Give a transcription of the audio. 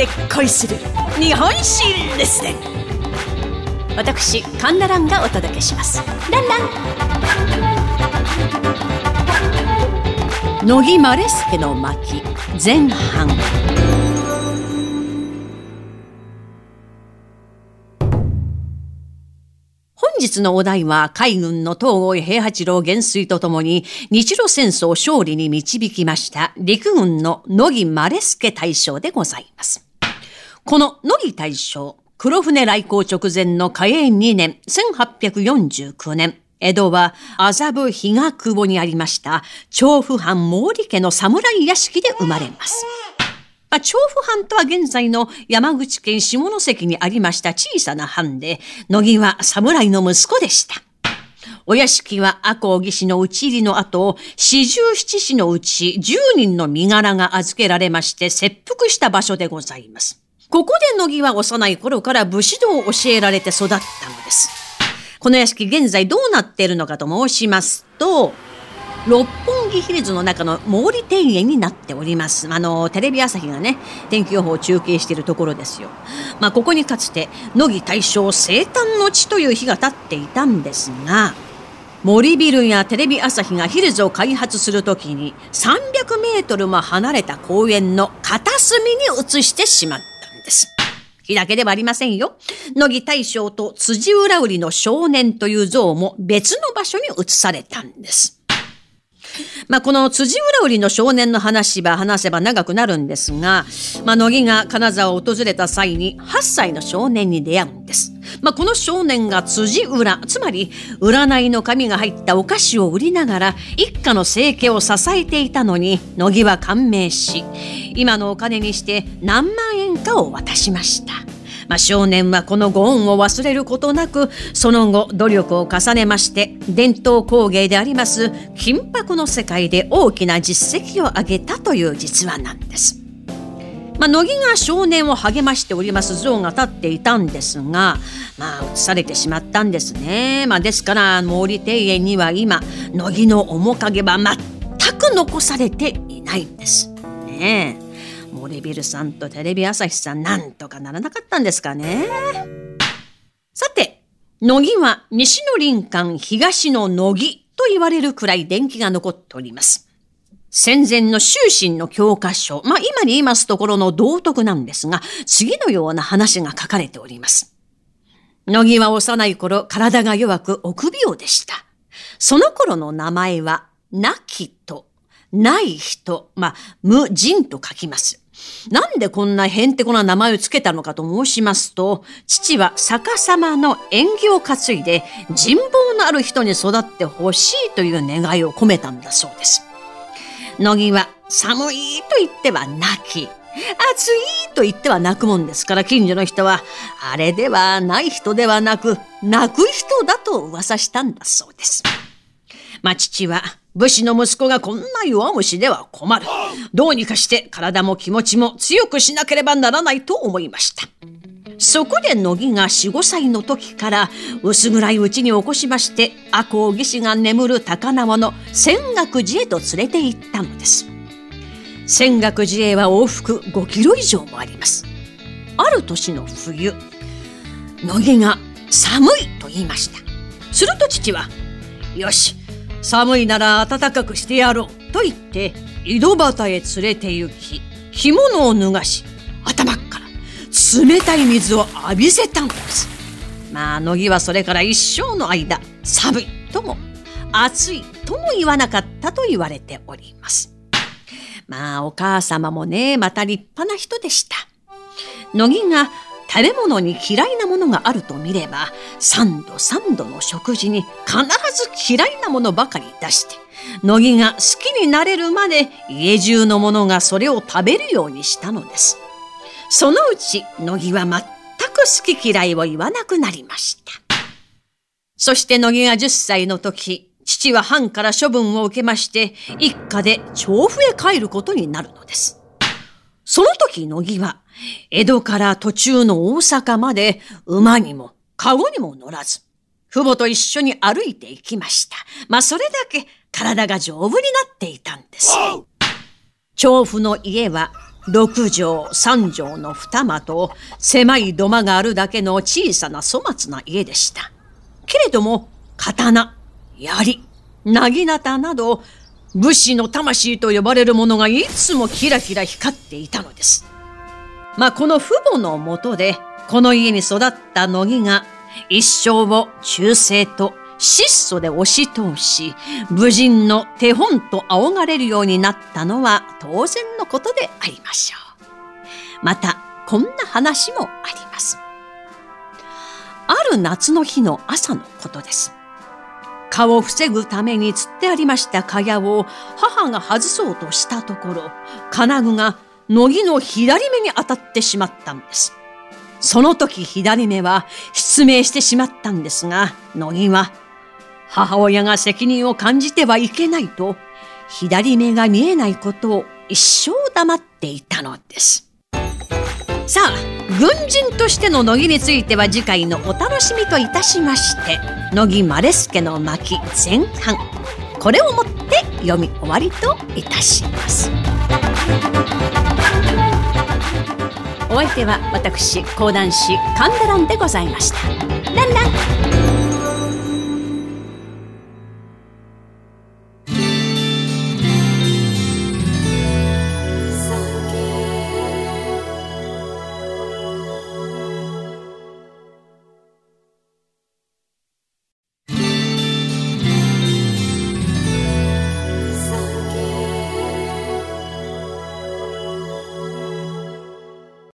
で恋する日本史レッスン私カンナランがお届けします。ランラン。乃木マレスケの巻前半。本日のお題は海軍の東郷平八郎元帥とともに日露戦争勝利に導きました陸軍の乃木マレスケ大将でございます。この乃木大将、黒船来航直前の嘉永2年1849年、江戸は麻布日が久保にありました調布藩毛利家の侍屋敷で生まれます。まあ、調布藩とは現在の山口県下関にありました小さな藩で、乃木は侍の息子でした。お屋敷は赤穂義士の討ち入りの後、四十七士のうち十人の身柄が預けられまして切腹した場所でございます。ここで乃木は幼い頃から武士道を教えられて育ったのです。この屋敷現在どうなっているのかと申しますと、六本木ヒルズの中の毛利庭園になっております。あの、テレビ朝日がね、天気予報を中継しているところですよ。まあ、ここにかつて、乃木大将生誕の地という日が経っていたんですが、森ビルやテレビ朝日がヒルズを開発するときに300メートルも離れた公園の片隅に移してしまった。日だけではありませんよ。乃木大将と辻浦売りの少年という像も別の場所に移されたんです。まあ、この辻浦売の少年の話は話せば長くなるんですが、まあ、乃木が金沢を訪れた際に8歳の少年に出会うんです。まあ、この少年が辻浦、つまり占いの紙が入ったお菓子を売りながら一家の生計を支えていたのに乃木は感銘し、今のお金にして何万円かを渡しました。まあ、少年はこのご恩を忘れることなく、その後努力を重ねまして、伝統工芸であります金箔の世界で大きな実績を上げたという実話なんです。まあ、乃木が少年を励ましております像が立っていたんですが、まあ、移されてしまったんですね。まあ、ですから、毛利庭園には今、乃木の面影は全く残されていないんです。ねえ。森ビルさんとテレビ朝日さんなんとかならなかったんですかね。さて、乃木は西の林間東の乃木と言われるくらい電気が残っております。戦前の終身の教科書、まあ今に言いますところの道徳なんですが、次のような話が書かれております。乃木は幼い頃体が弱く臆病でした。その頃の名前は、亡きと、ない人、まあ、無人と書きます。なんでこんなへんてこな名前を付けたのかと申しますと、父は逆さまの縁起を担いで人望のある人に育ってほしいという願いを込めたんだそうです。乃木は寒いと言っては泣き、暑いと言っては泣くもんですから近所の人は、あれではない人ではなく、泣く人だと噂したんだそうです。まあ父は武士の息子がこんな弱虫では困る。どうにかして体も気持ちも強くしなければならないと思いました。そこで乃木が4、5歳の時から薄暗いうちに起こしまして赤穂義士が眠る高輪の仙岳寺へと連れて行ったのです。仙岳寺へは往復5キロ以上もあります。ある年の冬、乃木が寒いと言いました。すると父は、よし、寒いなら暖かくしてやろう。と言って井戸端へ連れて行き着物を脱がし頭から冷たい水を浴びせたんです。まあ乃木はそれから一生の間寒いとも暑いとも言わなかったと言われております。まあお母様もねまた立派な人でした。乃木が食べ物に嫌いなものがあると見れば、三度三度の食事に必ず嫌いなものばかり出して、乃木が好きになれるまで家中の者がそれを食べるようにしたのです。そのうち乃木は全く好き嫌いを言わなくなりました。そして乃木が10歳の時、父は藩から処分を受けまして、一家で調布へ帰ることになるのです。その時乃木は、江戸から途中の大阪まで馬にも籠にも乗らず、父母と一緒に歩いて行きました。まあそれだけ体が丈夫になっていたんです。調布の家は六畳三畳の二間と狭い土間があるだけの小さな粗末な家でした。けれども、刀、槍、なぎなたなど、武士の魂と呼ばれるものがいつもキラキラ光っていたのです。まあ、この父母のもとで、この家に育った乃木が、一生を忠誠と質素で押し通し、武人の手本と仰がれるようになったのは当然のことでありましょう。また、こんな話もあります。ある夏の日の朝のことです。蚊を防ぐために釣ってありました蚊帳を母が外そうとしたところ、金具が乃木の左目に当たってしまったんです。その時左目は失明してしまったんですが、乃木は母親が責任を感じてはいけないと、左目が見えないことを一生黙っていたのです。さあ、軍人としての乃木については次回のお楽しみといたしまして、乃木マレスケの巻前半、これをもって読み終わりといたします。お相手は私講談師神田蘭でございました。ランラン